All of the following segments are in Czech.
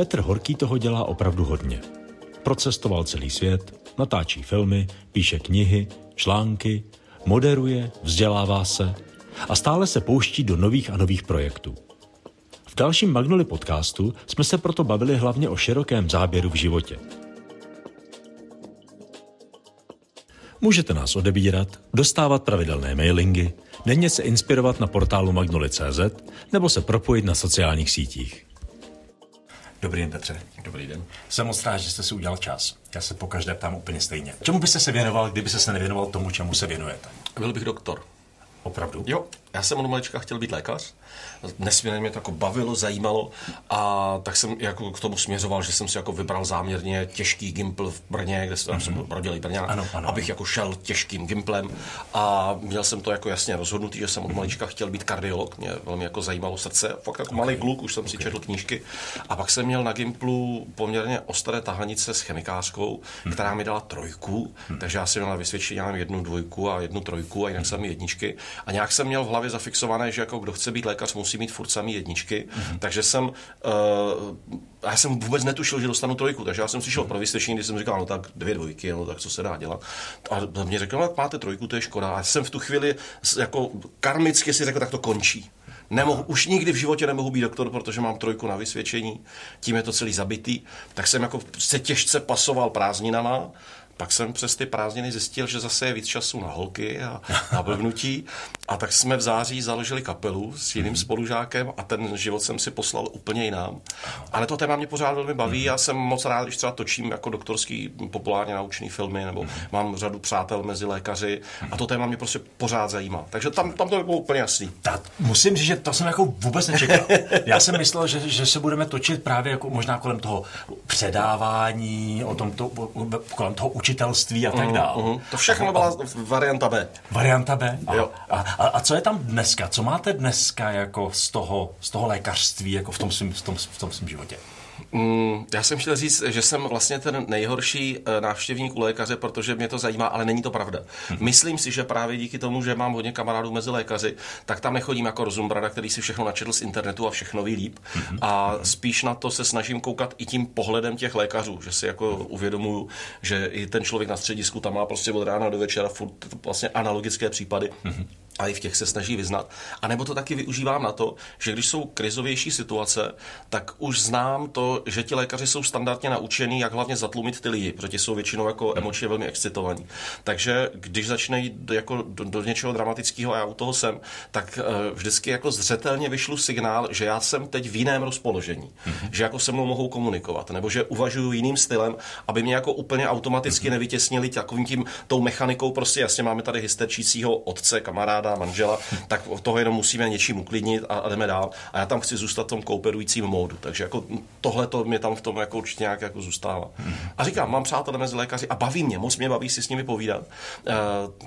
Petr Horký toho dělá opravdu hodně. Procestoval celý svět, natáčí filmy, píše knihy, články, moderuje, vzdělává se a stále se pouští do nových a nových projektů. V dalším Magnoli podcastu jsme se proto bavili hlavně o širokém záběru v životě. Můžete nás odebírat, dostávat pravidelné mailingy, denně se inspirovat na portálu magnoli.cz nebo se propojit na sociálních sítích. Dobrý den, Petře. Dobrý den. Jsem moc rád, že jste si udělal čas. Já se pokaždé ptám úplně stejně. Čemu byste se věnoval, kdyby se nevěnoval tomu, čemu se věnujete? Byl bych doktor. Opravdu? Jo, já jsem od malička chtěl být lékař. Nesmírně mě to jako bavilo, zajímalo a tak jsem jako k tomu směřoval, že jsem si jako vybral záměrně těžký gimpl v Brně, kde jsem, mm-hmm. jsem rodilý Brně, ano, ano, abych jako šel těžkým gimplem a měl jsem to jako jasně rozhodnutý, že jsem od malička chtěl být kardiolog, mě velmi jako zajímalo srdce, fakt jako okay. malý kluk, už jsem okay. si četl knížky a pak jsem měl na gimplu poměrně ostré tahanice s chemikářkou, mm-hmm. která mi dala trojku, mm-hmm. takže já jsem měl vysvědčení jednu dvojku a jednu trojku a jinak jsem jedničky a nějak jsem měl v hlavě zafixované, že jako kdo chce být lékař, musí mít furt samý jedničky. Mm-hmm. Takže jsem, uh, já jsem vůbec netušil, že dostanu trojku, takže já jsem přišel mm-hmm. pro když jsem říkal, no tak dvě dvojky, no tak co se dá dělat. A mě řekl, no, máte trojku, to je škoda. A já jsem v tu chvíli jako karmicky si řekl, tak to končí. Nemohu, už nikdy v životě nemohu být doktor, protože mám trojku na vysvědčení, tím je to celý zabitý. Tak jsem jako se těžce pasoval prázdninama pak jsem přes ty prázdniny zjistil, že zase je víc času na holky a na blbnutí. A tak jsme v září založili kapelu s jiným mm-hmm. spolužákem a ten život jsem si poslal úplně jinam. Ale to téma mě pořád velmi baví. Mm-hmm. Já jsem moc rád, když třeba točím jako doktorský populárně naučný filmy, nebo mm-hmm. mám řadu přátel mezi lékaři a to téma mě prostě pořád zajímá. Takže tam, tam to bylo úplně jasný. Ta, musím říct, že to jsem jako vůbec nečekal. Já jsem myslel, že, že se budeme točit právě jako možná kolem toho předávání, o tom to, kolem toho učení učitelství a tak mhm, dále. Mm, mm. To všechno byla varianta B. Varianta B? A, jo. A, a, a co je tam dneska? Co máte dneska jako z toho, z toho lékařství jako v tom svém v tom, v tom svým životě? Mm, já jsem chtěl říct, že jsem vlastně ten nejhorší eh, návštěvník u lékaře, protože mě to zajímá, ale není to pravda. Hmm. Myslím si, že právě díky tomu, že mám hodně kamarádů mezi lékaři, tak tam nechodím jako rozumbrada, který si všechno načetl z internetu a všechno ví líp. Hmm. A spíš na to se snažím koukat i tím pohledem těch lékařů, že si jako uvědomuju, že i ten člověk na středisku tam má prostě od rána do večera furt vlastně analogické případy. Hmm a i v těch se snaží vyznat. A nebo to taky využívám na to, že když jsou krizovější situace, tak už znám to, že ti lékaři jsou standardně naučení, jak hlavně zatlumit ty lidi, protože jsou většinou jako emočně velmi excitovaní. Takže když začne jako do, do něčeho dramatického a já u toho jsem, tak uh, vždycky jako zřetelně vyšlu signál, že já jsem teď v jiném rozpoložení, mm-hmm. že jako se mnou mohou komunikovat, nebo že uvažuju jiným stylem, aby mě jako úplně automaticky mm-hmm. nevytěsnili takovým tím tou mechanikou, prostě jasně máme tady hysterčícího otce, kamaráda, žádná manžela, tak toho jenom musíme něčím uklidnit a, a jdeme dál. A já tam chci zůstat v tom kooperujícím módu. Takže jako tohle to mě tam v tom jako určitě nějak jako zůstává. A říkám, mám přátelé mezi lékaři a baví mě, moc mě baví si s nimi povídat. E,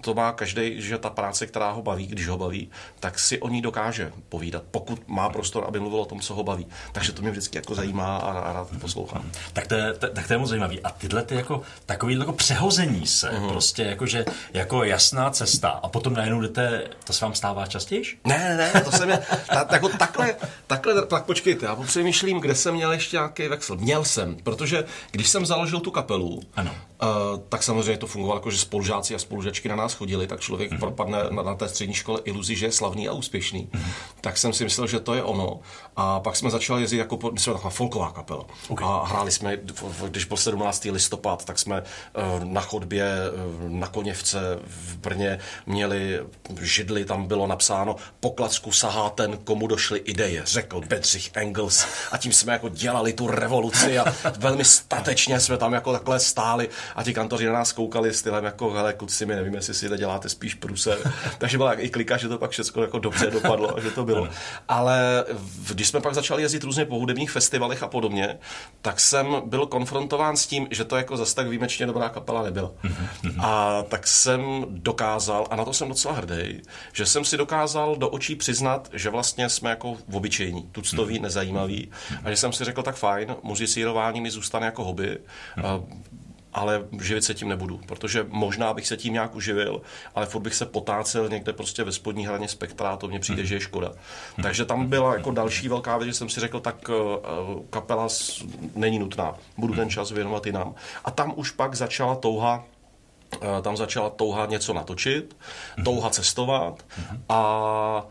to má každý, že ta práce, která ho baví, když ho baví, tak si o ní dokáže povídat, pokud má prostor, aby mluvil o tom, co ho baví. Takže to mě vždycky jako zajímá a, a rád poslouchám. Tak to, je, tak to je moc zajímavý. A tyhle ty jako takový jako přehození se, uh-huh. prostě jako, že, jako jasná cesta a potom najednou jdete to se vám stává častěji? Ne, ne, ne, to se mě, ta, jako takhle, takhle, tak počkejte, já přemýšlím, kde jsem měl ještě nějaký vexel. Měl jsem, protože když jsem založil tu kapelu, ano. Uh, tak samozřejmě to fungovalo jako, že spolužáci a spolužačky na nás chodili, tak člověk mm-hmm. propadne na, na té střední škole iluzi, že je slavný a úspěšný. Mm-hmm. Tak jsem si myslel, že to je ono. A pak jsme začali jezdit jako, my jsme taková folková kapela. Okay. A hráli jsme, když byl 17. listopad, tak jsme uh, na chodbě, uh, na Koněvce v Brně měli židli, tam bylo napsáno pokladku sahá ten, komu došly ideje, řekl Bedřich Engels. A tím jsme jako dělali tu revoluci a velmi statečně jsme tam jako takhle stáli a ti kantoři na nás koukali stylem jako, hele kluci, my nevíme, jestli si to děláte spíš průser. Takže byla i klika, že to pak všechno jako dobře dopadlo, že to bylo. Ale když jsme pak začali jezdit různě po hudebních festivalech a podobně, tak jsem byl konfrontován s tím, že to jako zase tak výjimečně dobrá kapela nebyla. A tak jsem dokázal, a na to jsem docela hrdý, že jsem si dokázal do očí přiznat, že vlastně jsme jako obyčejní, tuctoví, hmm. nezajímaví a že jsem si řekl, tak fajn, muzicírování mi zůstane jako hobby. Ale živit se tím nebudu, protože možná bych se tím nějak uživil, ale furt bych se potácel někde prostě ve spodní hraně spektra a to mně přijde, že je škoda. Takže tam byla jako další velká věc, že jsem si řekl, tak kapela není nutná, budu ten čas věnovat jinam. A tam už pak začala touha tam začala touha něco natočit, touha cestovat a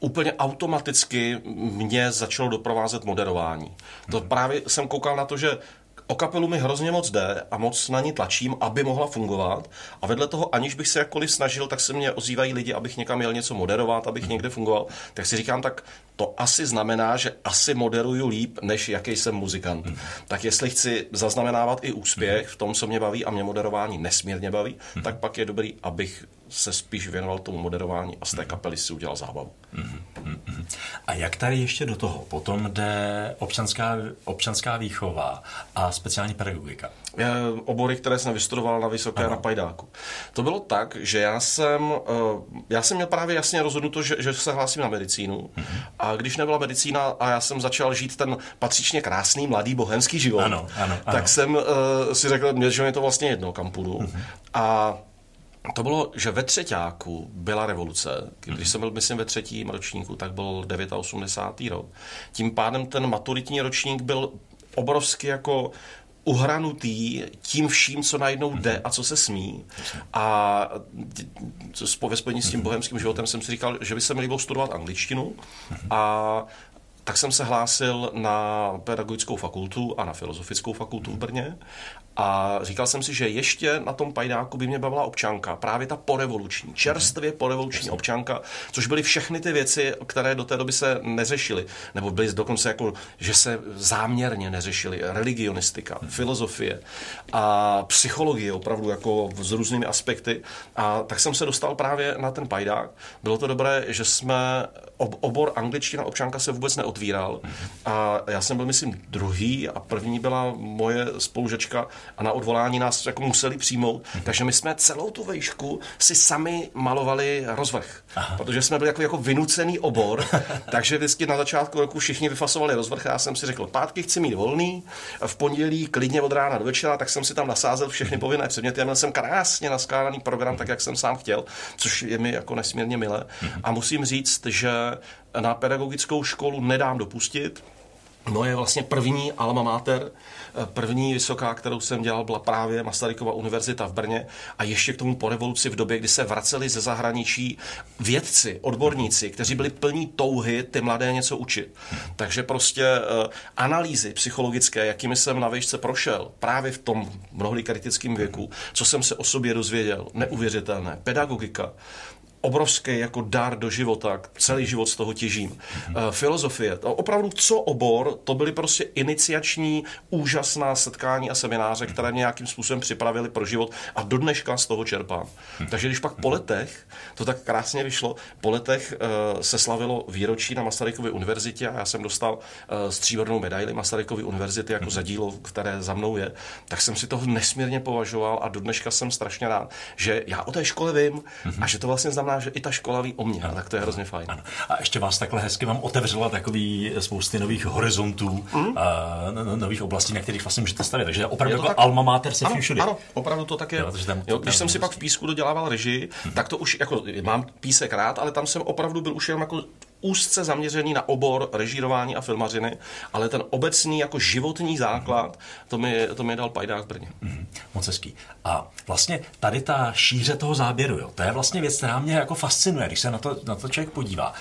úplně automaticky mě začalo doprovázet moderování. To právě jsem koukal na to, že o kapelu mi hrozně moc jde a moc na ní tlačím, aby mohla fungovat. A vedle toho, aniž bych se jakkoliv snažil, tak se mě ozývají lidi, abych někam měl něco moderovat, abych někde fungoval. Tak si říkám, tak to asi znamená, že asi moderuju líp, než jaký jsem muzikant. Hmm. Tak jestli chci zaznamenávat i úspěch v tom, co mě baví a mě moderování nesmírně baví, hmm. tak pak je dobrý, abych se spíš věnoval tomu moderování a z té kapely si udělal zábavu. A jak tady ještě do toho potom jde občanská, občanská výchova a speciální pedagogika? Obory, které jsem vystudoval na Vysoké ano. na Pajdáku. To bylo tak, že já jsem, eh, já jsem měl právě jasně rozhodnuto, že, že se hlásím na medicínu uh-huh. a když nebyla medicína a já jsem začal žít ten patřičně krásný, mladý, bohemský život, ano, ano, ano. tak jsem uh, si řekl, že je to vlastně jedno, kam půjdu. Uh-huh. A to bylo, že ve třetíku byla revoluce. Když jsem byl, myslím, ve třetím ročníku, tak byl 89. rok. Tím pádem ten maturitní ročník byl obrovsky jako uhranutý tím vším, co najednou jde a co se smí. A ve spojení s tím bohemským životem jsem si říkal, že by se mi líbilo studovat angličtinu a tak jsem se hlásil na pedagogickou fakultu a na filozofickou fakultu v Brně a říkal jsem si, že ještě na tom pajdáku by mě bavila občanka, právě ta porevoluční, čerstvě porevoluční občanka, což byly všechny ty věci, které do té doby se neřešily, nebo byly dokonce jako, že se záměrně neřešily, religionistika, filozofie a psychologie opravdu jako s různými aspekty. A tak jsem se dostal právě na ten pajdák. Bylo to dobré, že jsme obor angličtina občanka se vůbec neotvíral. A já jsem byl, myslím, druhý a první byla moje spolužečka a na odvolání nás jako museli přijmout. Takže my jsme celou tu vejšku si sami malovali rozvrh. Aha. Protože jsme byli jako, jako vynucený obor, takže vždycky na začátku roku všichni vyfasovali rozvrh a já jsem si řekl, pátky chci mít volný, v pondělí klidně od rána do večera, tak jsem si tam nasázel všechny povinné předměty. Já měl jsem krásně naskládaný program, tak jak jsem sám chtěl, což je mi jako nesmírně milé. A musím říct, že na pedagogickou školu nedám dopustit. Moje vlastně první alma mater, první vysoká, kterou jsem dělal, byla právě Masarykova univerzita v Brně a ještě k tomu po revoluci v době, kdy se vraceli ze zahraničí vědci, odborníci, kteří byli plní touhy ty mladé něco učit. Takže prostě uh, analýzy psychologické, jakými jsem na výšce prošel, právě v tom mnohdy kritickém věku, co jsem se o sobě dozvěděl, neuvěřitelné, pedagogika, obrovský jako dar do života, celý život z toho těžím. Mm-hmm. Filozofie, to opravdu co obor, to byly prostě iniciační, úžasná setkání a semináře, které mě nějakým způsobem připravili pro život a do dneška z toho čerpám. Mm-hmm. Takže když pak po letech, to tak krásně vyšlo, po letech uh, se slavilo výročí na Masarykově univerzitě a já jsem dostal uh, stříbrnou medaili Masarykovy univerzity jako mm-hmm. za dílo, které za mnou je, tak jsem si toho nesmírně považoval a do dneška jsem strašně rád, že já o té škole vím a že to vlastně znamená, že i ta škola ví o mě, ano, tak to je hrozně fajn. Ano. A ještě vás takhle hezky vám otevřela takový spousty nových horizontů, mm. a nových oblastí, na kterých vlastně můžete stavět. Takže opravdu jako alma mater se ano, všude. Ano, opravdu to tak je. Jo, tam, jo, když jsem si pak v písku dodělával režii, hmm. tak to už jako mám písek rád, ale tam jsem opravdu byl už jenom jako úzce zaměřený na obor režírování a filmařiny, ale ten obecný jako životní základ, to mi, to mi dal Pajdák v Brně. Mm, moc hezký. A vlastně tady ta šíře toho záběru, jo, to je vlastně věc, která mě jako fascinuje, když se na to, na to člověk podívá.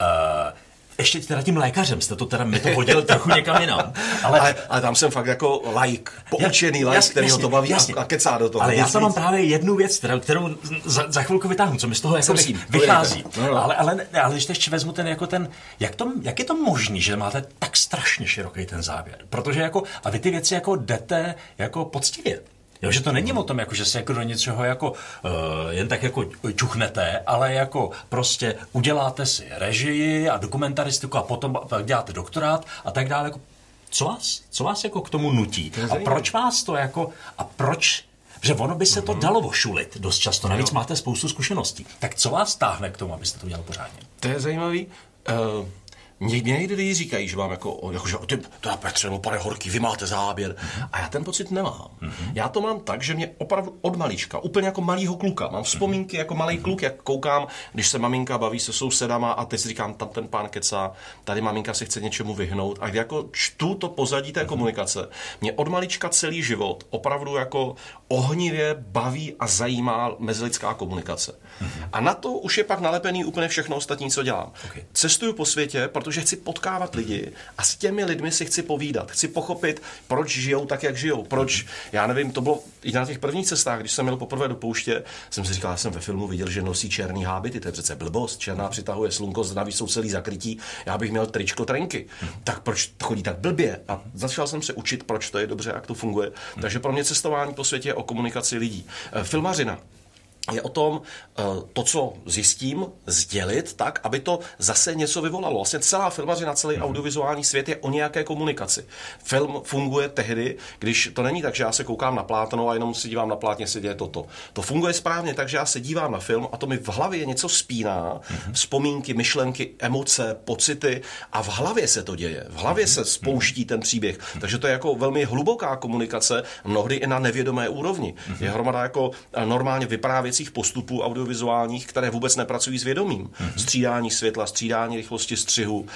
Uh, ještě teda tím lékařem jste to teda mi to hodil trochu někam jinam. Ale, ale, ale, tam jsem fakt jako like, poučený like, který jasně, ho to baví jasně. a, a kecá do toho. Ale já tam mám právě jednu věc, kterou, kterou za, za chvilku vytáhnu, co mi z toho jako Prosím, vychází. No, no. Ale, ale, ale když ještě vezmu ten jako ten, jak, to, jak je to možný, že máte tak strašně široký ten záběr? Protože jako, a vy ty věci jako jdete jako poctivě. Jo, že to není o tom, jako, že se jako do něčeho jako, uh, jen tak jako čuchnete, ale jako prostě uděláte si režii a dokumentaristiku a potom děláte doktorát a tak dále. Jako, co vás, co vás jako k tomu nutí? A proč vás to jako, a proč že ono by se to mhm. dalo vošulit dost často, navíc máte spoustu zkušeností. Tak co vás táhne k tomu, abyste to udělal pořádně? To je zajímavý. Uh, Někdy někdy lidi říkají, že mám jako, jako že ty, to je Petře, no pane Horký, vy máte záběr. A já ten pocit nemám. Já to mám tak, že mě opravdu od malička, úplně jako malýho kluka, mám vzpomínky jako malý kluk, jak koukám, když se maminka baví se sousedama a teď si říkám, tam ten pán kecá, tady maminka se chce něčemu vyhnout. A jako čtu to pozadí té komunikace, mě od malička celý život opravdu jako ohnivě baví a zajímá mezilidská komunikace. A na to už je pak nalepený úplně všechno ostatní, co dělám. Okay. Cestuju po světě, protože chci potkávat lidi a s těmi lidmi si chci povídat. Chci pochopit, proč žijou tak, jak žijou. Proč, já nevím, to bylo i na těch prvních cestách, když jsem měl poprvé do pouště, jsem si říkal, já jsem ve filmu viděl, že nosí černý hábity, to je přece blbost, černá přitahuje slunko, navíc jsou celý zakrytí, já bych měl tričko trenky. Tak proč chodí tak blbě? A začal jsem se učit, proč to je dobře, jak to funguje. Takže pro mě cestování po světě je o komunikaci lidí. Eh, Filmařina je o tom eh, to, co zjistím, sdělit tak, aby to zase něco vyvolalo. Vlastně celá filmařina, celý audiovizuální svět je o nějaké komunikaci. Film funguje tehdy, když to není tak, že já se koukám na plátno a jenom si dívám na plátně, se děje toto. To funguje správně tak, že já se dívám na film a to mi v hlavě něco spíná, vzpomínky, myšlenky, emoce, pocity a v hlavě se to děje. V hlavě se spouští ten příběh. Takže to je jako velmi hluboká komunikace, mnohdy i na nevědomé úrovni. Je hromada jako eh, normálně vyprávěcí stávajících postupů audiovizuálních, které vůbec nepracují s vědomím. Mm-hmm. Střídání světla, střídání rychlosti střihu, uh,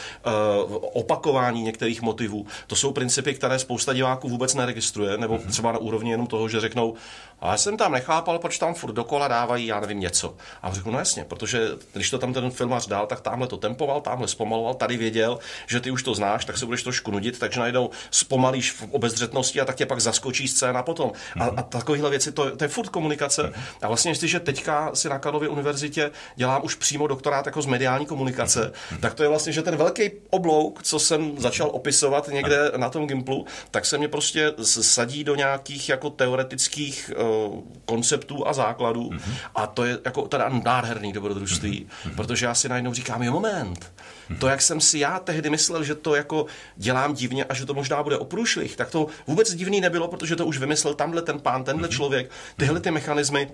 opakování některých motivů. To jsou principy, které spousta diváků vůbec neregistruje, nebo mm-hmm. třeba na úrovni jenom toho, že řeknou, a já jsem tam nechápal, proč tam furt dokola dávají, já nevím, něco. A řeknu, no jasně, protože když to tam ten filmař dal, tak tamhle to tempoval, tamhle zpomaloval, tady věděl, že ty už to znáš, tak se budeš trošku nudit, takže najednou zpomalíš v obezřetnosti a tak tě pak zaskočí scéna potom. A, a takovéhle věci, to, to je furt komunikace. A vlastně, jestliže teďka si na Karlově univerzitě dělám už přímo doktorát jako z mediální komunikace, tak to je vlastně, že ten velký oblouk, co jsem začal opisovat někde na tom Gimplu, tak se mě prostě sadí do nějakých jako teoretických uh, konceptů a základů. A to je jako teda nádherný dobrodružství, protože já si najednou říkám, jo moment, to, jak jsem si já tehdy myslel, že to jako dělám divně a že to možná bude oprůšlých, tak to vůbec divný nebylo, protože to už vymyslel tamhle ten pán, tenhle člověk, tyhle ty mechanismy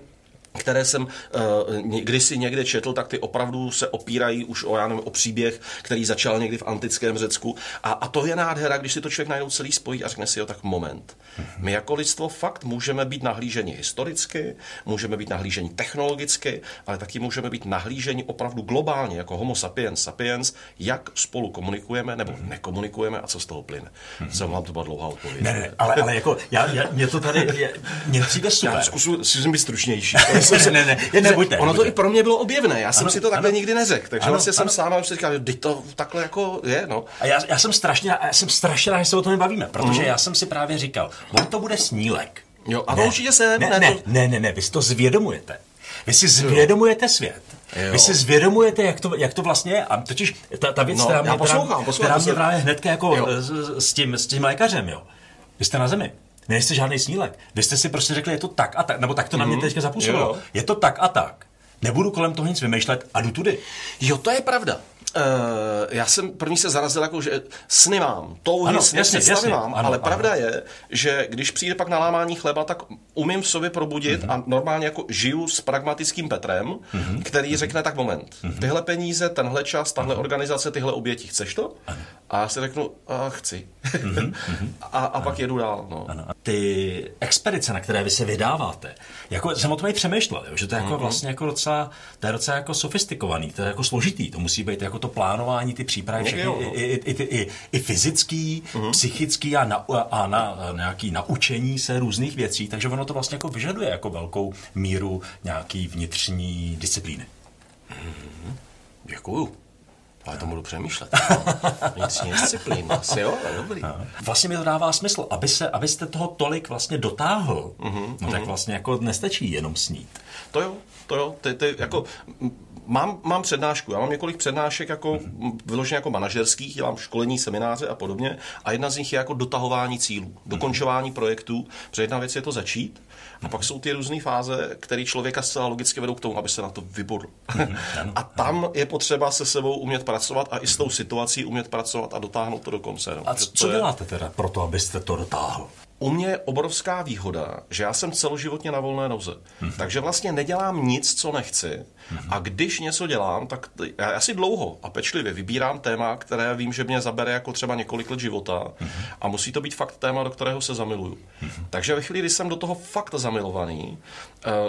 které jsem uh, kdysi někde četl, tak ty opravdu se opírají už o, já nevím, o příběh, který začal někdy v antickém Řecku. A, a to je nádhera, když si to člověk najednou celý spojí a řekne si, jo, tak moment. My jako lidstvo fakt můžeme být nahlíženi historicky, můžeme být nahlíženi technologicky, ale taky můžeme být nahlíženi opravdu globálně, jako homo sapiens sapiens, jak spolu komunikujeme nebo nekomunikujeme a co z toho plyne. Jsem vám to byla dlouhá odpověď. Ne, ne, ale, ale jako, já, já, mě to tady, je, mě přijde super. Já zkusím být stručnější. ne, ne, ne, nebuďte. Ono to i pro mě bylo objevné, já jsem ano, si to takhle ano, nikdy neřekl, takže ano, vlastně ano. jsem sám a si říkal, že to takhle jako je, no. A já, já jsem strašně, já jsem strašně rád, že se o tom bavíme, protože mm. já jsem si právě říkal, on to bude snílek. Jo, a ne, určitě se ne, ne, ne, ne, ne, ne, vy si to zvědomujete. Vy si zvědomujete svět. Jo. Vy si zvědomujete, jak to, jak to vlastně je. A totiž ta, ta věc, no, která, mě, poslouchám, poslouchám, která mě právě hnedka jako s, s, tím, s tím lékařem, jo. Vy jste na zemi. Nejste žádný snílek. Vy jste si prostě řekli, je to tak a tak, nebo tak to na mě mm-hmm. teďka zapůsobilo. Je to tak a tak. Nebudu kolem toho nic vymýšlet a jdu tudy. Jo, to je pravda. Uh, já jsem první se zarazil jako, že sny mám, touhy ano, sny jasně, jasně, mám, ano, ale ano. pravda je, že když přijde pak na lámání chleba, tak umím v sobě probudit mm-hmm. a normálně jako žiju s pragmatickým Petrem, mm-hmm. který řekne tak moment, mm-hmm. tyhle peníze, tenhle čas, tahle ano. organizace, tyhle oběti, chceš to? Ano. A já si řeknu, a chci. Mm-hmm. a, a pak jedu dál. No. Ano. Ty expedice, na které vy se vydáváte, jako jsem o tom i přemýšlel, že to je jako mm-hmm. vlastně jako docela, to je docela jako sofistikovaný, to je jako složitý, to musí být jako to plánování, ty přípravy, všechny, no, i, i, i, i, i fyzický, uh-huh. psychický a, na, a na, nějaký naučení se různých věcí, takže ono to vlastně jako vyžaduje jako velkou míru nějaký vnitřní disciplíny. Mm-hmm. Děkuju. Ale to budu přemýšlet. Vnitřní disciplína, asi jo, dobrý. No. Vlastně mi to dává smysl, aby se, abyste toho tolik vlastně dotáhl, mm-hmm, no tak vlastně jako nestačí jenom snít. To jo, to jo, ty, ty jako mám, mám přednášku, já mám několik přednášek jako mm-hmm. vyloženě jako manažerských, dělám školení, semináře a podobně a jedna z nich je jako dotahování cílů, dokončování projektů, protože jedna věc je to začít a pak jsou ty různé fáze, které člověka zcela logicky vedou k tomu, aby se na to vybodl. a tam je potřeba se sebou umět pracovat a i s tou situací umět pracovat a dotáhnout to do konce. No. A co děláte teda pro to, abyste to dotáhl? U mě je obrovská výhoda, že já jsem celoživotně na volné noze. Mm-hmm. Takže vlastně nedělám nic, co nechci. Mm-hmm. A když něco dělám, tak já, já si dlouho a pečlivě vybírám téma, které vím, že mě zabere jako třeba několik let života mm-hmm. a musí to být fakt téma, do kterého se zamiluju. Mm-hmm. Takže ve chvíli, kdy jsem do toho fakt zamilovaný,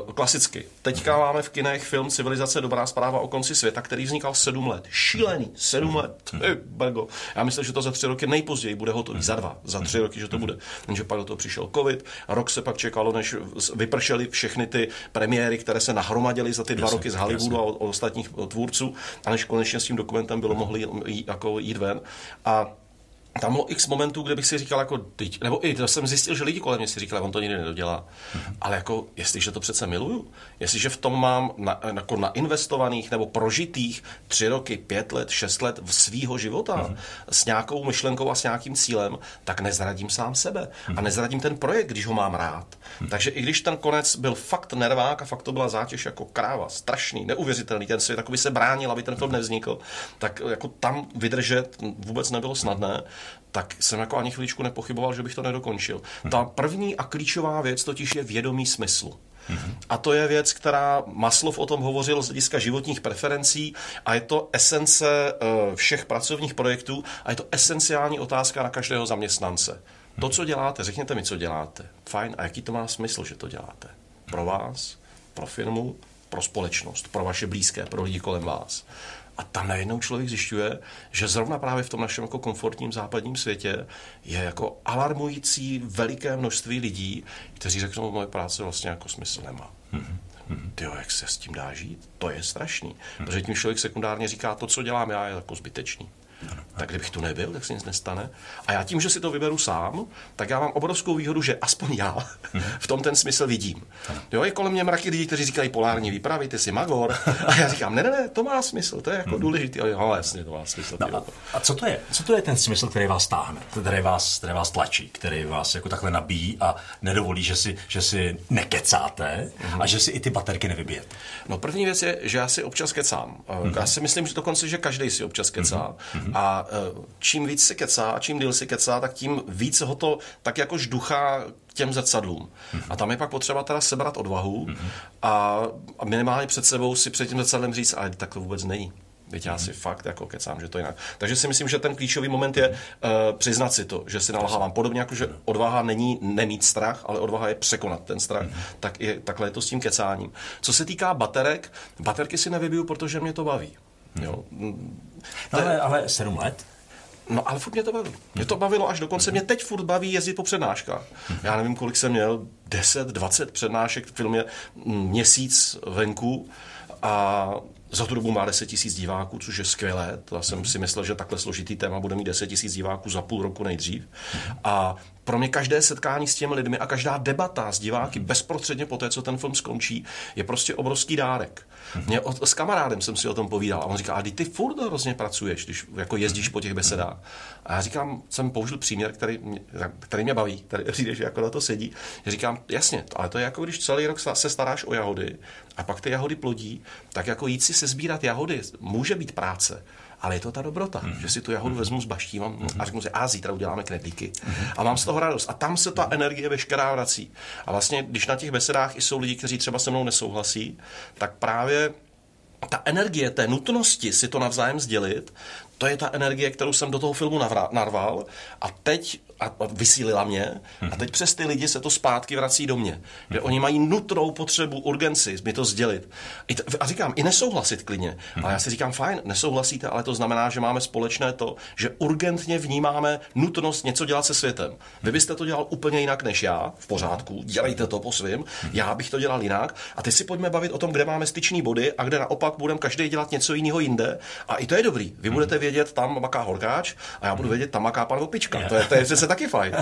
uh, klasicky, teďka mm-hmm. máme v kinech film Civilizace dobrá zpráva o konci světa, který vznikal sedm let. Šílený, sedm let. Mm-hmm. Já myslím, že to za tři roky nejpozději bude hotový, mm-hmm. za dva, za tři roky, že to bude. Takže pak do toho přišel covid, rok se pak čekalo, než vypršely všechny ty premiéry, které se nahromadily za ty dva jasně, roky z Hollywoodu a od, od ostatních tvůrců, a než konečně s tím dokumentem bylo mohli jít, jako jít ven. A tam bylo x momentů, kde bych si říkal, jako, teď, nebo i to jsem zjistil, že lidi kolem mě si říkali, on to nikdy nedodělá. Mm-hmm. Ale jako, jestliže to přece miluju, jestliže v tom mám na, jako nainvestovaných nebo prožitých tři roky, pět let, šest let v svýho života mm-hmm. s nějakou myšlenkou a s nějakým cílem, tak nezradím sám sebe mm-hmm. a mhm. nezradím ten projekt, když ho mám rád. Mm-hmm. Takže i když ten konec byl fakt nervák a fakt to byla zátěž jako kráva, strašný, neuvěřitelný, ten svět takový se bránil, aby ten film nevznikl, tak jako tam vydržet vůbec nebylo snadné tak jsem jako ani chvíličku nepochyboval, že bych to nedokončil. Ta první a klíčová věc totiž je vědomý smyslu. A to je věc, která Maslov o tom hovořil z hlediska životních preferencí a je to esence eh, všech pracovních projektů a je to esenciální otázka na každého zaměstnance. To, co děláte, řekněte mi, co děláte. Fajn, a jaký to má smysl, že to děláte? Pro vás, pro firmu, pro společnost, pro vaše blízké, pro lidi kolem vás. A tam najednou člověk zjišťuje, že zrovna právě v tom našem jako komfortním západním světě je jako alarmující veliké množství lidí, kteří řeknou, moje práce vlastně jako smysl nemá. Mm-hmm. Ty jak se s tím dá žít? To je strašný. Mm-hmm. Protože tím člověk sekundárně říká, to, co dělám já, je jako zbytečný. Tak kdybych tu nebyl, tak se nic nestane. A já tím, že si to vyberu sám, tak já mám obrovskou výhodu, že aspoň já v tom ten smysl vidím. Jo, je kolem mě mraky lidí, kteří říkají polární výpravy, ty jsi magor. A já říkám, ne, ne, ne, to má smysl, to je jako hmm. důležitý. Jo, jasně, to má smysl. No, a, a, co to je? Co to je ten smysl, který vás táhne, který vás, který vás tlačí, který vás jako takhle nabíjí a nedovolí, že si, že si nekecáte a že si i ty baterky nevybijete? No první věc je, že já si občas kecám. Hmm. Já si myslím, že dokonce, že každý si občas kecá. Hmm. A e, čím víc si kecá a čím díl si kecá, tak tím víc ho to tak jako žduchá k těm zrcadlům. Mm-hmm. A tam je pak potřeba teda sebrat odvahu mm-hmm. a, a minimálně před sebou si před tím zrcadlem říct, ale tak to vůbec není. Teď já si fakt jako kecám, že to jinak. Takže si myslím, že ten klíčový moment je uh, přiznat si to, že si nalhávám. Podobně jako, že odvaha není nemít strach, ale odvaha je překonat ten strach. Mm. Tak je, takhle je to s tím kecáním. Co se týká baterek, baterky si nevybiju, protože mě to baví. Jo. No, ale, ale sedm let? No ale furt mě to baví. Mě to bavilo až dokonce. Mě teď furt baví jezdit po přednáškách. Já nevím, kolik jsem měl, 10, 20 přednášek, film je měsíc venku a za tu dobu má 10 tisíc diváků, což je skvělé. Já jsem si myslel, že takhle složitý téma bude mít 10 tisíc diváků za půl roku nejdřív. A pro mě každé setkání s těmi lidmi a každá debata s diváky bezprostředně po té, co ten film skončí, je prostě obrovský dárek. Mě o, s kamarádem jsem si o tom povídal a on říká, a ty furt hrozně pracuješ, když jako jezdíš po těch besedách. A já říkám, jsem použil příměr, který mě, který mě baví, který přijde, že jako na to sedí. Já říkám, jasně, ale to je jako když celý rok se staráš o jahody a pak ty jahody plodí, tak jako jít si se sbírat jahody může být práce ale je to ta dobrota, mm. že si tu jahodu vezmu, zbaštívám mm. a řeknu si, a zítra uděláme knedlíky. Mm. A mám z toho radost. A tam se ta energie veškerá vrací. A vlastně, když na těch besedách jsou lidi, kteří třeba se mnou nesouhlasí, tak právě ta energie té nutnosti si to navzájem sdělit, to je ta energie, kterou jsem do toho filmu narval a teď a vysílila mě a teď přes ty lidi se to zpátky vrací do mě. Že oni mají nutnou potřebu, urgenci mi to sdělit. A říkám, i nesouhlasit klidně. Ale já si říkám, fajn, nesouhlasíte, ale to znamená, že máme společné to, že urgentně vnímáme nutnost něco dělat se světem. Vy byste to dělal úplně jinak než já, v pořádku, dělejte to po svým, já bych to dělal jinak. A teď si pojďme bavit o tom, kde máme styční body a kde naopak budeme každý dělat něco jiného jinde. A i to je dobrý. Vy budete vědět, tam maká horkáč a já budu vědět, tam maká pan opička. To je, to je taky fajn.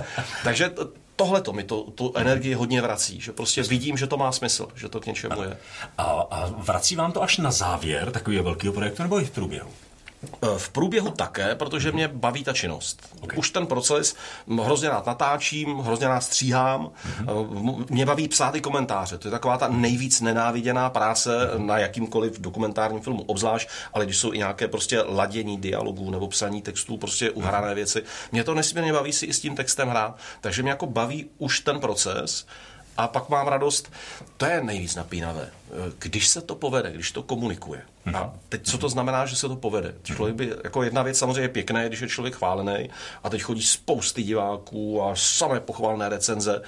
Takže tohle to mi to, tu energii hodně vrací, že prostě vidím, že to má smysl, že to k něčemu je. A, a vrací vám to až na závěr takového velkého projektu nebo i v průběhu? V průběhu také, protože mě baví ta činnost. Okay. Už ten proces, hrozně rád natáčím, hrozně rád stříhám, mm-hmm. mě baví psát i komentáře. To je taková ta nejvíc nenáviděná práce mm-hmm. na jakýmkoliv dokumentárním filmu, obzvlášť, ale když jsou i nějaké prostě ladění dialogů nebo psaní textů, prostě uhrané mm-hmm. věci. Mě to nesmírně baví si i s tím textem hrát, takže mě jako baví už ten proces a pak mám radost, to je nejvíc napínavé, když se to povede, když to komunikuje. A teď co to znamená, že se to povede? Člověk by, jako jedna věc samozřejmě je pěkné, když je člověk chválený a teď chodí spousty diváků a samé pochvalné recenze,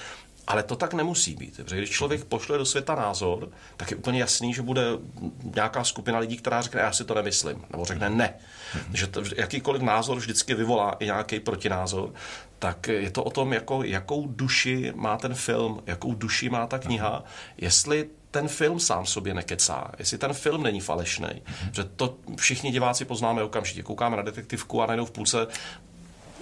ale to tak nemusí být. Protože když člověk pošle do světa názor, tak je úplně jasný, že bude nějaká skupina lidí, která řekne, já si to nemyslím, nebo řekne ne. Že to, jakýkoliv názor vždycky vyvolá i nějaký protinázor tak je to o tom, jako, jakou duši má ten film, jakou duši má ta kniha, jestli ten film sám sobě nekecá, jestli ten film není falešný. Že to všichni diváci poznáme okamžitě. Koukáme na detektivku a najednou v půlce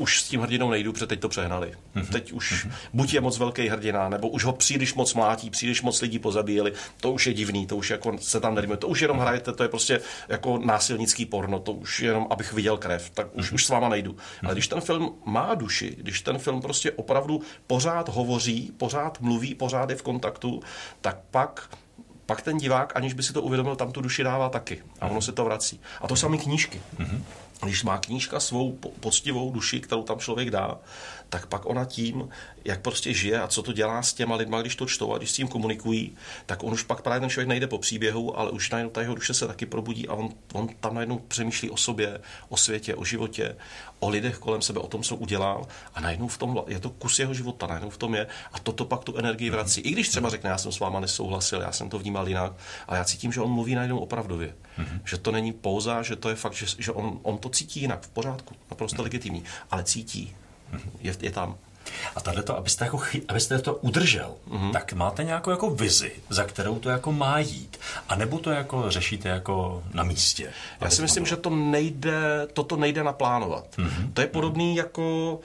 už s tím hrdinou nejdu, protože teď to přehnali. Mm-hmm. Teď už mm-hmm. buď je moc velký hrdina, nebo už ho příliš moc mlátí, příliš moc lidí pozabíjeli. To už je divný, to už jako se tam nerýmuje. To už jenom hrajete, to je prostě jako násilnický porno, to už jenom, abych viděl krev, tak už, mm-hmm. už s váma nejdu. Ale když ten film má duši, když ten film prostě opravdu pořád hovoří, pořád mluví, pořád je v kontaktu, tak pak pak ten divák, aniž by si to uvědomil, tam tu duši dává taky. A ono se to vrací. A to samé knížky. Mm-hmm když má knížka svou poctivou duši, kterou tam člověk dá, tak pak ona tím, jak prostě žije a co to dělá s těma lidma, když to čtou a když s tím komunikují, tak on už pak právě ten člověk nejde po příběhu, ale už najednou ta jeho duše se taky probudí a on, on tam najednou přemýšlí o sobě, o světě, o životě, o lidech kolem sebe, o tom, co udělal a najednou v tom je to kus jeho života, najednou v tom je a toto pak tu energii vrací. I když třeba řekne, já jsem s váma nesouhlasil, já jsem to vnímal jinak, ale já cítím, že on mluví najednou opravdově. Mm-hmm. Že to není pouza, že to je fakt, že, že on, on to cítí jinak, v pořádku, naprosto mm-hmm. legitimní, ale cítí. Mm-hmm. Je, je tam. A tahle to, abyste, jako, abyste to udržel, mm-hmm. tak máte nějakou jako vizi, za kterou to jako má jít. A nebo to jako řešíte jako na místě? Já si myslím, že to nejde, toto nejde naplánovat. Mm-hmm. To je podobný jako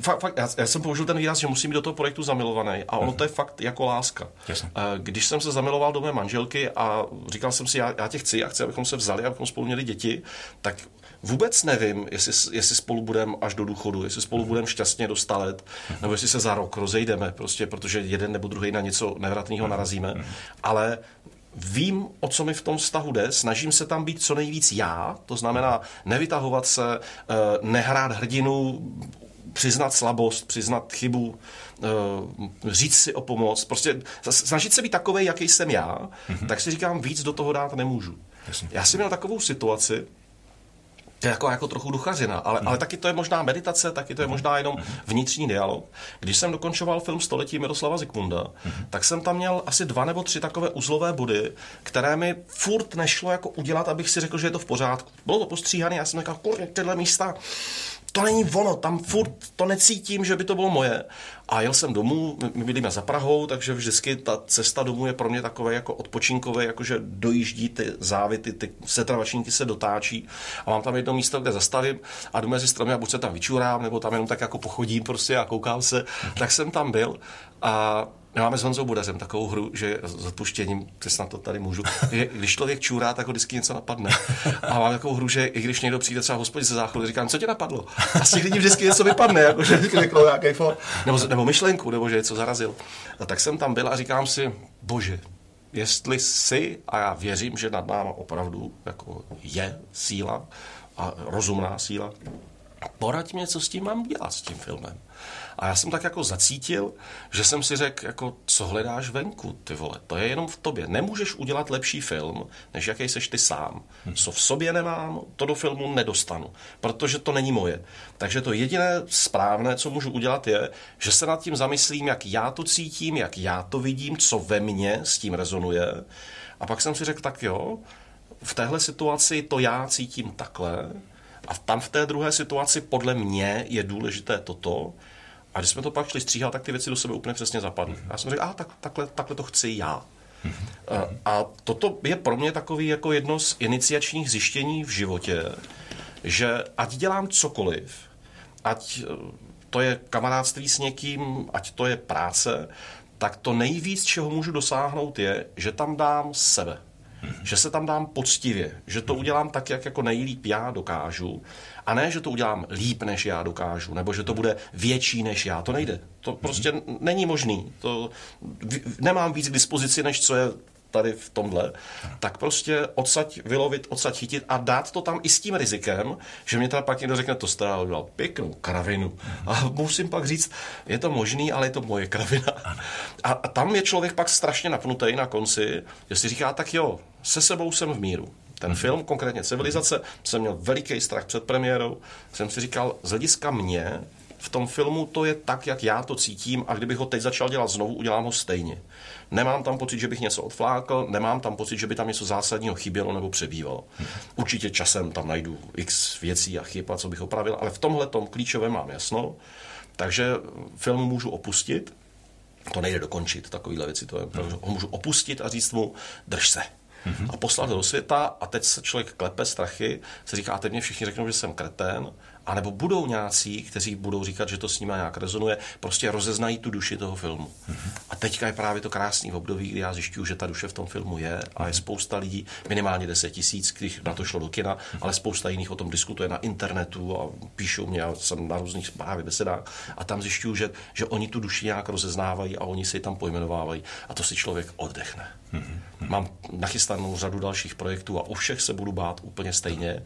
Fakt, fakt, já, já jsem použil ten výraz, že musím být do toho projektu zamilovaný a ono mm. to je fakt jako láska. Jasně. Eh, když jsem se zamiloval do mé manželky a říkal jsem si, já, já tě chci, já chci, abychom se vzali, abychom spolu měli děti, tak vůbec nevím, jestli, jestli spolu budeme až do důchodu, jestli spolu budeme šťastně do let, nebo jestli se za rok rozejdeme, prostě, protože jeden nebo druhý na něco nevratného narazíme. Ale vím, o co mi v tom vztahu jde, snažím se tam být co nejvíc já, to znamená nevytahovat se, eh, nehrát hrdinu, přiznat slabost, přiznat chybu, eh, říct si o pomoc, prostě snažit se být takový, jaký jsem já, mm-hmm. tak si říkám, víc do toho dát nemůžu. Jasně. Já jsem měl takovou situaci, to je jako, jako trochu duchařina, ale, ale taky to je možná meditace, taky to je možná jenom vnitřní dialog. Když jsem dokončoval film Století Miroslava Zikmunda, tak jsem tam měl asi dva nebo tři takové uzlové body, které mi furt nešlo jako udělat, abych si řekl, že je to v pořádku. Bylo to postříhané, já jsem říkal, kurně, tyhle místa, to není ono, tam furt to necítím, že by to bylo moje. A jel jsem domů, my bydlíme za Prahou, takže vždycky ta cesta domů je pro mě takové jako odpočinkové, jako že dojíždí ty závity, ty setravačníky se dotáčí a mám tam jedno místo, kde zastavím a jdu mezi stromy a buď se tam vyčurám, nebo tam jenom tak jako pochodím prostě a koukám se. Tak jsem tam byl a my máme s Honzou Budařem takovou hru, že s odpuštěním, snad to tady můžu, že když člověk čůrá, tak ho vždycky něco napadne. A máme takovou hru, že i když někdo přijde třeba hospodin ze záchodu, říkám, co tě napadlo? A z těch lidí vždycky něco vypadne, jako že řekl nějaký fo, nebo, nebo myšlenku, nebo že něco zarazil. A tak jsem tam byl a říkám si, bože, jestli si, a já věřím, že nad náma opravdu jako je síla a rozumná síla, poraď mě, co s tím mám dělat, s tím filmem. A já jsem tak jako zacítil, že jsem si řekl, jako, co hledáš venku, ty vole, to je jenom v tobě. Nemůžeš udělat lepší film, než jaký seš ty sám. Co v sobě nemám, to do filmu nedostanu, protože to není moje. Takže to jediné správné, co můžu udělat, je, že se nad tím zamyslím, jak já to cítím, jak já to vidím, co ve mně s tím rezonuje. A pak jsem si řekl, tak jo, v téhle situaci to já cítím takhle, a tam v té druhé situaci podle mě je důležité toto. A když jsme to pak šli stříhat, tak ty věci do sebe úplně přesně zapadly. Já jsem řekl, a tak, takhle, takhle to chci já. A toto je pro mě takový jako jedno z iniciačních zjištění v životě, že ať dělám cokoliv, ať eh, to je kamarádství s někým, ať to je práce, tak to nejvíc, čeho můžu dosáhnout, je, že tam dám sebe. Že se tam dám poctivě, že to udělám tak, jak jako nejlíp já dokážu, a ne, že to udělám líp, než já dokážu, nebo že to bude větší, než já. To nejde. To prostě není možný. To, nemám víc k dispozici, než co je tady v tomhle, tak prostě odsaď vylovit, odsaď chytit a dát to tam i s tím rizikem, že mě teda pak někdo řekne, to jste udělal pěknou kravinu. A musím pak říct, je to možný, ale je to moje kravina. A, a tam je člověk pak strašně napnutý na konci, že si říká, tak jo, se sebou jsem v míru. Ten film, konkrétně Civilizace, jsem měl veliký strach před premiérou. Jsem si říkal, z hlediska mě, v tom filmu to je tak, jak já to cítím a kdybych ho teď začal dělat znovu, udělám ho stejně. Nemám tam pocit, že bych něco odflákl, nemám tam pocit, že by tam něco zásadního chybělo nebo přebývalo. Určitě časem tam najdu x věcí a chyb a co bych opravil, ale v tomhle tom klíčovém mám jasno, takže film můžu opustit, to nejde dokončit, takovýhle věci, to je, ho můžu opustit a říct mu, drž se, mm-hmm. a poslat do světa a teď se člověk klepe strachy, se říká, teď mě všichni řeknou, že jsem kretén a nebo budou nějací, kteří budou říkat, že to s nimi nějak rezonuje, prostě rozeznají tu duši toho filmu. Mm-hmm. A teďka je právě to krásný v období, kdy já zjišťuju, že ta duše v tom filmu je a je spousta lidí, minimálně 10 tisíc, když na to šlo do kina, mm-hmm. ale spousta jiných o tom diskutuje na internetu a píšou mě, já jsem na různých právě besedách a tam zjišťuju, že, že oni tu duši nějak rozeznávají a oni si ji tam pojmenovávají a to si člověk oddechne. Mm-hmm. Mám nachystanou řadu dalších projektů a u všech se budu bát úplně stejně,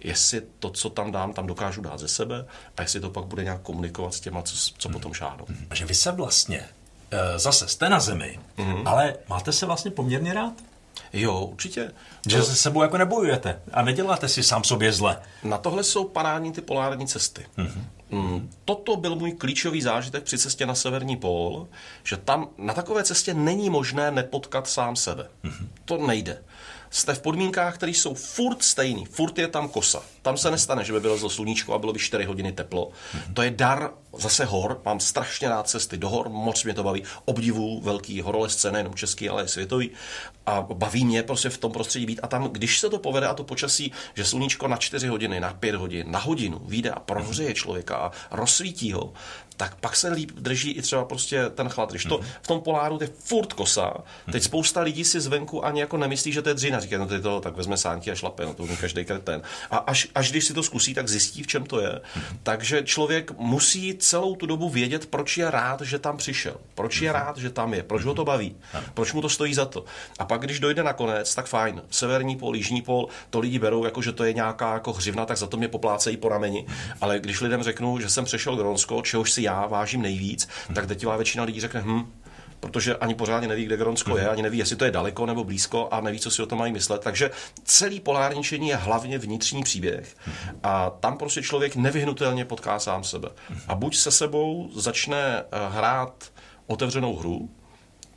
jestli to, co tam dám, tam dokážu dát ze sebe a jestli to pak bude nějak komunikovat s těma, co, co potom šáhnou. Mhm. Že vy se vlastně eh, zase jste na zemi, mm-hmm. ale máte se vlastně poměrně rád? Jo, určitě. Že to... se sebou jako nebojujete a neděláte si sám sobě zle. Na tohle jsou parádní ty polární cesty. Mm-hmm. Mm, toto byl můj klíčový zážitek při cestě na severní pól, že tam na takové cestě není možné nepotkat sám sebe. Mm-hmm. To nejde jste v podmínkách, které jsou furt stejný, furt je tam kosa. Tam se nestane, že by bylo zlo sluníčko a bylo by 4 hodiny teplo. To je dar zase hor, mám strašně rád cesty do hor, moc mě to baví. Obdivu velký horolezce, nejenom český, ale i světový. A baví mě prostě v tom prostředí být. A tam, když se to povede a to počasí, že sluníčko na 4 hodiny, na 5 hodin, na hodinu vyjde a prohřeje člověka a rozsvítí ho, tak pak se líp drží i třeba prostě ten chlad. Když to mm. v tom poláru je furt kosa, teď spousta lidí si zvenku ani jako nemyslí, že to je dřina. Říká, no to tak vezme sánky a šlape, no to umí každý kretén. A až, až když si to zkusí, tak zjistí, v čem to je. Mm. Takže člověk musí celou tu dobu vědět, proč je rád, že tam přišel. Proč je rád, že tam je. Proč ho to baví. Proč mu to stojí za to. A pak, když dojde na konec, tak fajn. Severní pol, jižní pol, to lidi berou jako, že to je nějaká jako hřivna, tak za to mě poplácejí po rameni. Ale když lidem řeknu, že jsem přešel Gronsko, čehož si já vážím nejvíc, tak drtivá většina lidí řekne, hm, protože ani pořádně neví, kde Gronsko je, mhm. ani neví, jestli to je daleko nebo blízko a neví, co si o tom mají myslet. Takže celý polárničení je hlavně vnitřní příběh a tam prostě člověk nevyhnutelně potká sám sebe. A buď se sebou začne eh, hrát otevřenou hru,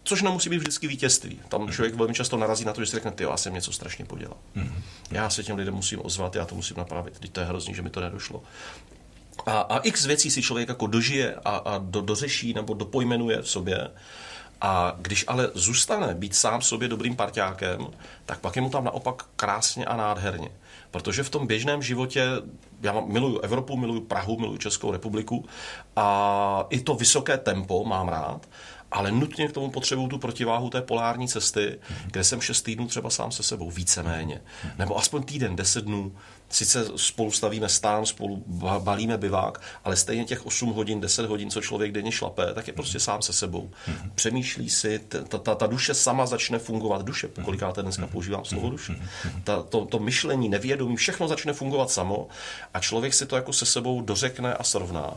což nemusí být vždycky vítězství. Tam člověk velmi často narazí na to, že si řekne, ty, já jsem něco strašně podělal. Já se těm lidem musím ozvat, já to musím napravit. Teď to je hrozný, že mi to nedošlo. A, a x věcí si člověk jako dožije a, a do, dořeší nebo dopojmenuje v sobě. A když ale zůstane být sám sobě dobrým parťákem, tak pak je mu tam naopak krásně a nádherně. Protože v tom běžném životě, já miluju Evropu, miluju Prahu, miluju Českou republiku a i to vysoké tempo mám rád, ale nutně k tomu potřebuju tu protiváhu té polární cesty, kde jsem šest týdnů třeba sám se sebou, víceméně. Nebo aspoň týden, deset dnů. Sice spolu stavíme stán, spolu balíme bivák, ale stejně těch 8 hodin, 10 hodin, co člověk denně šlape, tak je prostě sám se sebou. Přemýšlí si, ta, ta, ta duše sama začne fungovat. Duše, kolikáte dneska používám slovo duše. Ta, to, to myšlení, nevědomí, všechno začne fungovat samo a člověk si to jako se sebou dořekne a srovná.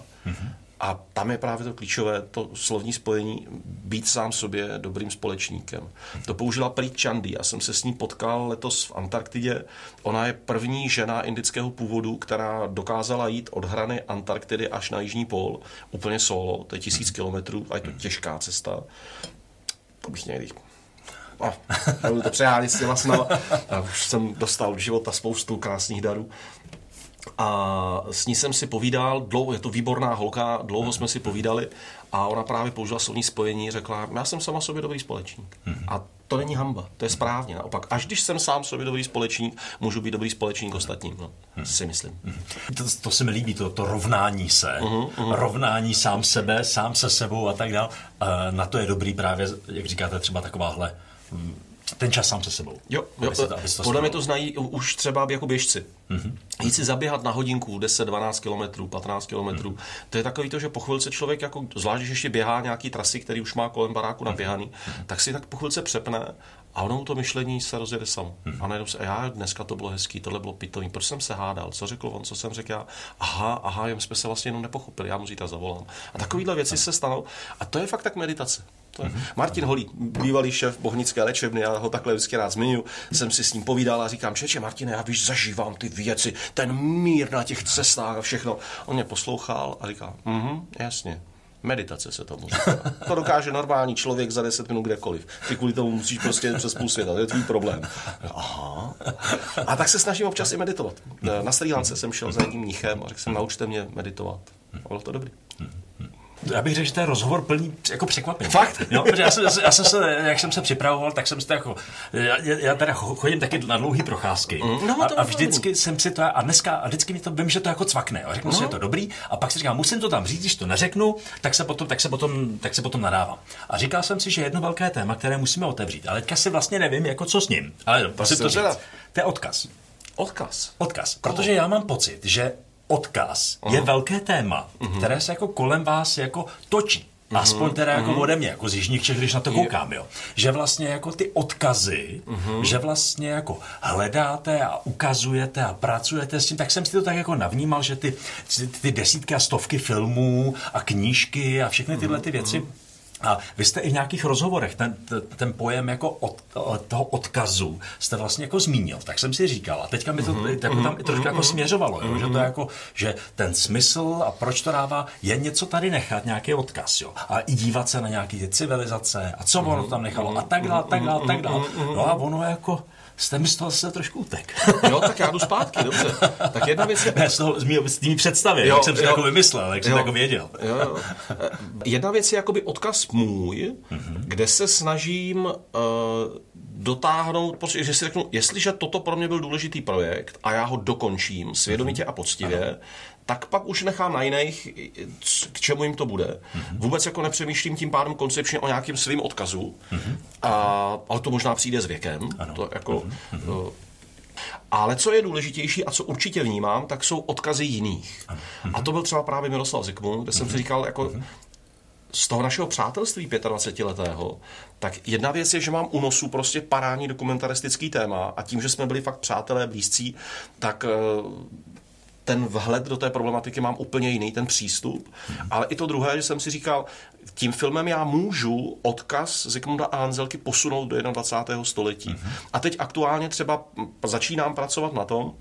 A tam je právě to klíčové, to slovní spojení, být sám sobě dobrým společníkem. To použila Preet Chandy, já jsem se s ní potkal letos v Antarktidě. Ona je první žena indického původu, která dokázala jít od hrany Antarktidy až na jižní pól, úplně solo, to je tisíc kilometrů a je to těžká cesta. To bych někdy budu to přehánět s těma snama. A už jsem dostal od života spoustu krásných darů a s ní jsem si povídal, dlouho, je to výborná holka, dlouho jsme si povídali a ona právě použila slovní spojení, řekla, já jsem sama sobě dobrý společník. Hmm. A to není hamba, to je správně. Naopak, až když jsem sám sobě dobrý společník, můžu být dobrý společník ostatním, no, hmm. si myslím. Hmm. To, to se mi líbí, to, to rovnání se, uh-huh, uh-huh. rovnání sám sebe, sám se sebou a tak dále. Na to je dobrý právě, jak říkáte, třeba takováhle ten čas sám se sebou. Jo, jo Aby se to- aby se to podle mě to znají už třeba jako běžci. Mhm. Mm-hmm. Jít si zaběhat na hodinku 10-12 km, 15 km, Mhm. mm-hmm. to je takový to, že po chvilce člověk, jako, zvlášť když ještě běhá nějaký trasy, který už má kolem baráku Mhm. naběhaný, tak si tak po chvilce přepne a ono to myšlení se rozjede samo. Mhm. A najednou se, já dneska to bylo hezký, tohle bylo pitový, proč jsem se hádal, co řekl on, co jsem řekl já, aha, aha, jen jsme se vlastně jenom nepochopili, já mu zítra zavolám. A takovýhle věci se stanou a to je fakt tak meditace. To je. Martin Holý, bývalý šéf bohnické léčebny, já ho takhle vždycky rád zmiňuji, jsem si s ním povídal a říkám, čeče Martine, já víš, zažívám ty věci, ten mír na těch cestách a všechno. On mě poslouchal a říkal, mhm, jasně, Meditace se tomu říká. To dokáže normální člověk za 10 minut kdekoliv. Ty kvůli tomu musíš prostě přes půl světa, to je tvůj problém. Aha. A tak se snažím občas i meditovat. Na Sri Lance jsem šel za jedním mnichem a řekl jsem, naučte mě meditovat. A bylo to dobrý. Já bych řekl, že to je rozhovor plný jako překvapení. Fakt? Jo, protože já jsem, já jsem se, jak jsem se připravoval, tak jsem si to jako, já, já teda chodím taky na dlouhé procházky. Mm, no, a, to a vždycky jsem si to, a dneska, a vždycky mi to, vím, že to jako cvakne. A řeknu si, že je to dobrý, a pak si říkám, musím to tam říct, když to neřeknu, tak se potom, tak se potom, tak se potom nadávám. A říkal jsem si, že jedno velké téma, které musíme otevřít, ale teďka si vlastně nevím, jako co s ním. Ale musím jsem to říct. To je odkaz. Odkaz. Odkaz. Protože já mám pocit, že odkaz je velké téma, které se jako kolem vás jako točí. Aspoň teda jako ode mě, jako z Jižních Čech, když na to koukám, jo. Že vlastně jako ty odkazy, že vlastně jako hledáte a ukazujete a pracujete s tím, tak jsem si to tak jako navnímal, že ty, ty, ty desítky a stovky filmů a knížky a všechny tyhle ty věci, a vy jste i v nějakých rozhovorech ten, ten, pojem jako od, toho odkazu jste vlastně jako zmínil, tak jsem si říkal, a teďka mi to Mhm, jako tam i trošku jako směřovalo, jo, že to je jako, že ten smysl a proč to dává, je něco tady nechat, nějaký odkaz, jo, a i dívat se na nějaké ty civilizace a co ono tam nechalo a tak dále, tak dále, tak dále. No a ono jako, jste mi z toho se trošku utek. Jo, tak já jdu zpátky, dobře. Tak jedna věc je... Ne, z toho, z mý, z mý představy, Jo, jak jsem si jako vymyslel, jak jsem to Jo. jako věděl. Jo, jo. Eh, Jedna věc je jakoby odkaz můj, kde se snažím uh, dotáhnout, prostě, že si řeknu, jestliže toto pro mě byl důležitý projekt a já ho dokončím svědomitě a poctivě, tak pak už nechám na jiných, k čemu jim to bude. Vůbec jako nepřemýšlím tím pádem koncepčně o nějakým svým odkazu, a, ale to možná přijde s věkem. To jako, uh, ale co je důležitější a co určitě vnímám, tak jsou odkazy jiných. A to byl třeba právě Miroslav Zikmund, kde jsem si říkal, jako z toho našeho přátelství 25-letého, tak jedna věc je, že mám u nosu prostě parádní dokumentaristický téma a tím, že jsme byli fakt přátelé blízcí, tak eh, ten vhled do té problematiky mám úplně jiný, ten přístup. Ale i to druhé, že jsem si říkal, tím filmem já můžu odkaz Zikmunda a Hanzelky posunout do 21. století. A teď aktuálně třeba začínám pracovat na tom,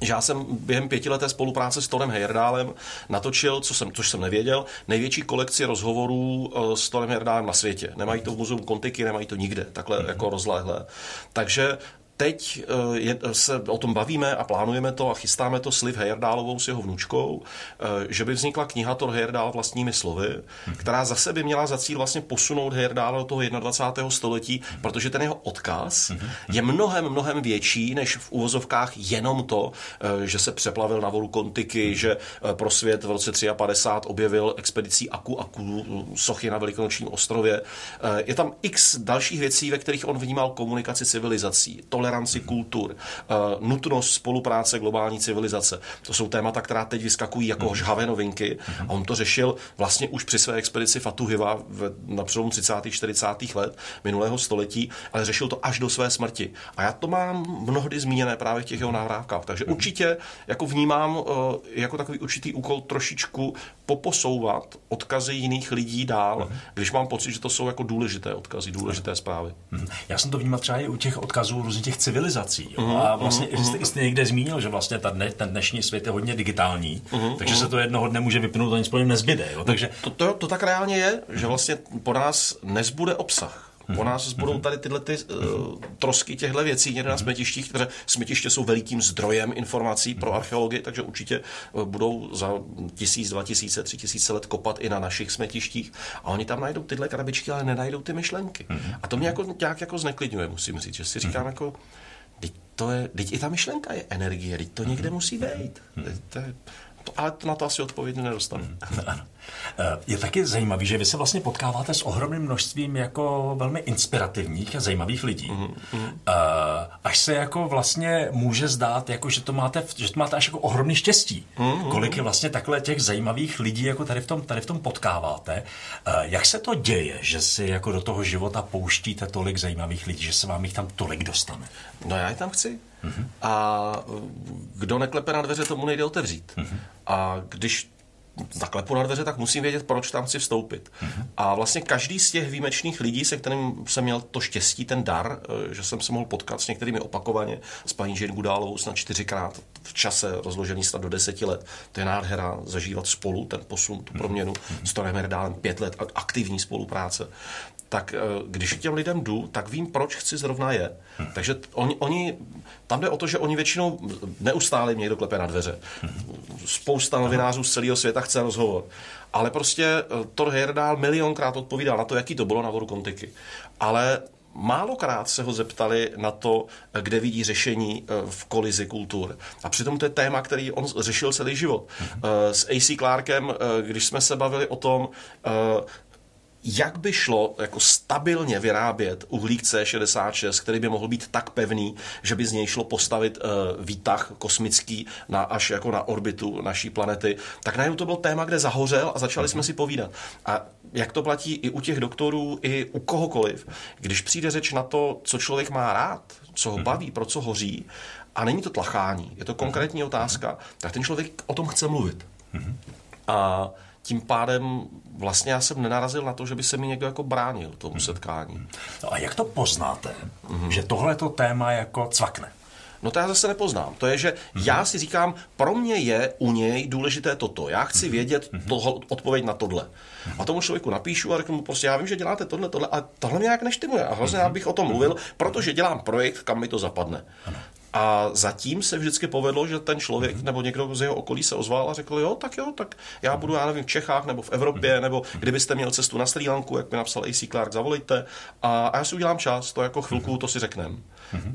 že já jsem během pětileté spolupráce s Torem Heyerdálem natočil, co jsem, což jsem nevěděl, největší kolekci rozhovorů eh, s Torem Heyerdálem na světě. Nemají to v muzeu Kontiky, nemají to nikde, takhle jako rozlehlé. Takže teď eh, je, se o tom bavíme a plánujeme to a chystáme to s Liv Heyerdálovou s jeho vnučkou, eh, že by vznikla kniha Thor Heyerdál vlastními slovy, která zase by měla za cíl vlastně posunout Heyerdála do toho 21. století, protože ten jeho odkaz je mnohem, mnohem větší než v uvozovkách jenom to, eh, že se přeplavil na volu Kontiky, že eh, pro svět v roce 53 objevil expedicí Aku Aku sochy na Velikonočním ostrově. Je tam x dalších věcí, ve kterých on vnímal komunikaci civilizací, toleranci kultur, eh, nutnost spolupráce globální civilizace. To jsou témata, která teď vyskakují jako žhavé novinky a on to řešil vlastně už při své expedici Fatuhiva v, na přelomu 30. 40. let minulého století, ale řešil to až do své smrti. A já to mám mnohdy zmíněné právě v těch jeho nahrávkách. Takže určitě jako vnímám eh, jako takový určitý úkol trošičku poposouvat odkazy jiných lidí dál, když mám pocit, že to jsou jako důležité odkazy, důležité zprávy. Mhm. Já jsem to vnímal třeba i u těch odkazů různých těch civilizací. Jo? A vlastně uh jste, jste někde zmínil, že vlastně ta dne, ten dnešní svět je hodně digitální, takže se to jednoho dne může vypnout a nic po něm nezbyde. Jo? Takže To, to, to tak reálně je, že vlastně po nás nezbude obsah. Po nás zbudou tady tyhle ty, uh, trosky těchto věcí někde na smetištích, které smetiště jsou velikým zdrojem informací pro archeologii, takže určitě uh, budou za tisíc, dva tisíce, tři tisíce let kopat i na našich smetištích. A oni tam najdou tyhle krabičky, ale nenajdou ty myšlenky. A to mě jako nějak jako zneklidňuje, musím říct, že si říkám jako, teď to je, teď i ta myšlenka je energie, teď to někde musí být. Teď to je, ale na to asi odpovědi nedostanu. Ano. Eh, je taky zajímavý, že vy se vlastně potkáváte s ohromným množstvím jako velmi inspirativních a zajímavých lidí. Mm-hmm. Až se jako vlastně může zdát, jako že to máte, že to máte až jako ohromný štěstí. Mm-hmm. Kolik je vlastně takhle těch zajímavých lidí jako tady v tom, tady v tom potkáváte. Eh, jak se to děje, že si jako do toho života pouštíte tolik zajímavých lidí, že se vám jich tam tolik dostane? No já je tam chci. Mm-hmm. A kdo neklepe na dveře, tomu nejde otevřít. Mm-hmm. A když zaklepu na dveře, tak musím vědět, proč tam chci vstoupit. Mm-hmm. A vlastně každý z těch výjimečných lidí, se kterým jsem měl to štěstí, ten dar, eh, že jsem se mohl potkat s některými opakovaně, s paní Jane Gudálovou snad čtyřikrát v čase rozložený snad do deseti let. To je nádhera zažívat spolu ten posun, tu proměnu. Mm-hmm. S Tonem Herdálem pět let aktivní spolupráce tak eh, když těm lidem jdu, tak vím, proč chci zrovna je. Hmm. Takže oni, oni, tam jde o to, že oni většinou neustále mě někdo klepe na dveře. Hmm. Spousta novinářů z celého světa chce rozhovor. Ale prostě eh, Thor Heyerdahl milionkrát odpovídal na to, jaký to bylo na vodu Kontiky. Ale Málokrát se ho zeptali na to, eh, kde vidí řešení v kolizi kultur. A přitom to je téma, který on řešil celý život. Hmm. S AC Clarkem, když jsme se bavili o tom, jak by šlo jako stabilně vyrábět uhlík C66, který by mohl být tak pevný, že by z něj šlo postavit uh, výtah kosmický na, až jako na orbitu naší planety, tak najednou to byl téma, kde zahořel a začali jsme si povídat. A jak to platí i u těch doktorů, i u kohokoliv, když přijde řeč na to, co člověk má rád, co ho mhm. baví, pro co hoří, a není to tlachání, je to konkrétní otázka, tak ten člověk o tom chce mluvit. Mhm. A tím pádem vlastně já jsem nenarazil na to, že by se mi někdo jako bránil tomu hmm. setkání. No a jak to poznáte, mm-hmm. že tohleto téma jako cvakne? No to já zase nepoznám. To je, že mm-hmm. já si říkám, pro mě je u něj důležité toto. Já chci mm-hmm. vědět mm-hmm. toho, odpověď na tohle. Mm-hmm. A tomu člověku napíšu a řeknu mu prostě, já vím, že děláte tohle, tohle a tohle mě nějak neštimuje. A hrozně mm-hmm. já bych o tom mluvil, protože dělám projekt, kam mi to zapadne. Ano. A zatím se vždycky povedlo, že ten člověk mm-hmm. nebo někdo z jeho okolí se ozval a řekl, jo, tak jo, tak já budu, já nevím, v Čechách nebo v Evropě, mm-hmm. nebo kdybyste měl cestu na Sri Lanku, jak mi napsal AC Clark, zavolejte a, a já si udělám čas, to jako chvilku, to si řekneme. Mm-hmm.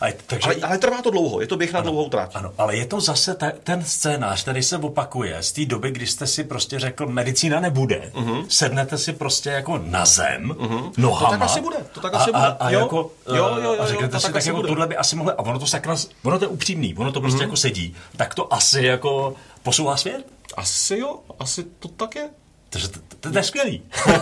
A je, takže... ale, ale trvá to dlouho, je to běh na ano, dlouhou trať. Ano, ale je to zase ta, ten scénář, který se opakuje z té doby, kdy jste si prostě řekl, medicína nebude, uh-huh. sednete si prostě jako na zem, uh-huh. nohama. To tak asi bude, to tak asi a, bude. A, a, jo? Jako, jo, jo, jo, a řeknete to si, tak, tak jako bude. tohle by asi mohlo, a ono to sakra, ono to je upřímný, ono to prostě uh-huh. jako sedí, tak to asi jako posouvá svět? Asi jo, asi to tak je. Takže to, to, to je skvělý.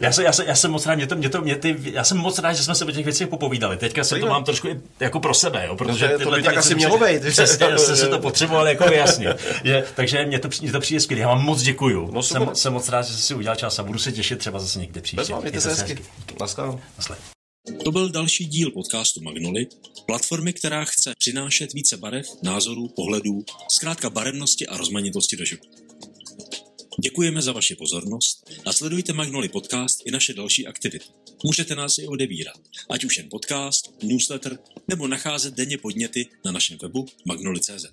já, se, já, se, já jsem moc rád, mě to, mě to, mě ty, já jsem moc rád, že jsme se o těch věcech popovídali. Teďka se to mám trošku i jako pro sebe, jo, protože no, to by tak asi mělo být. Přesně, jste si to potřeboval jako vyjasnit. Je, takže mě to, mě to přijde skvělý. Já vám moc děkuju. No, jsem, jsem, moc rád, že jsi si udělal čas a budu se těšit třeba zase někde příště. Mějte se hezky. Naschledanou. To byl další díl podcastu Magnoli, platformy, která chce přinášet více barev, názorů, pohledů, zkrátka barevnosti a rozmanitosti do života. Děkujeme za vaši pozornost a sledujte Magnoli podcast i naše další aktivity. Můžete nás i odebírat, ať už jen podcast, newsletter nebo nacházet denně podněty na našem webu magnoli.cz.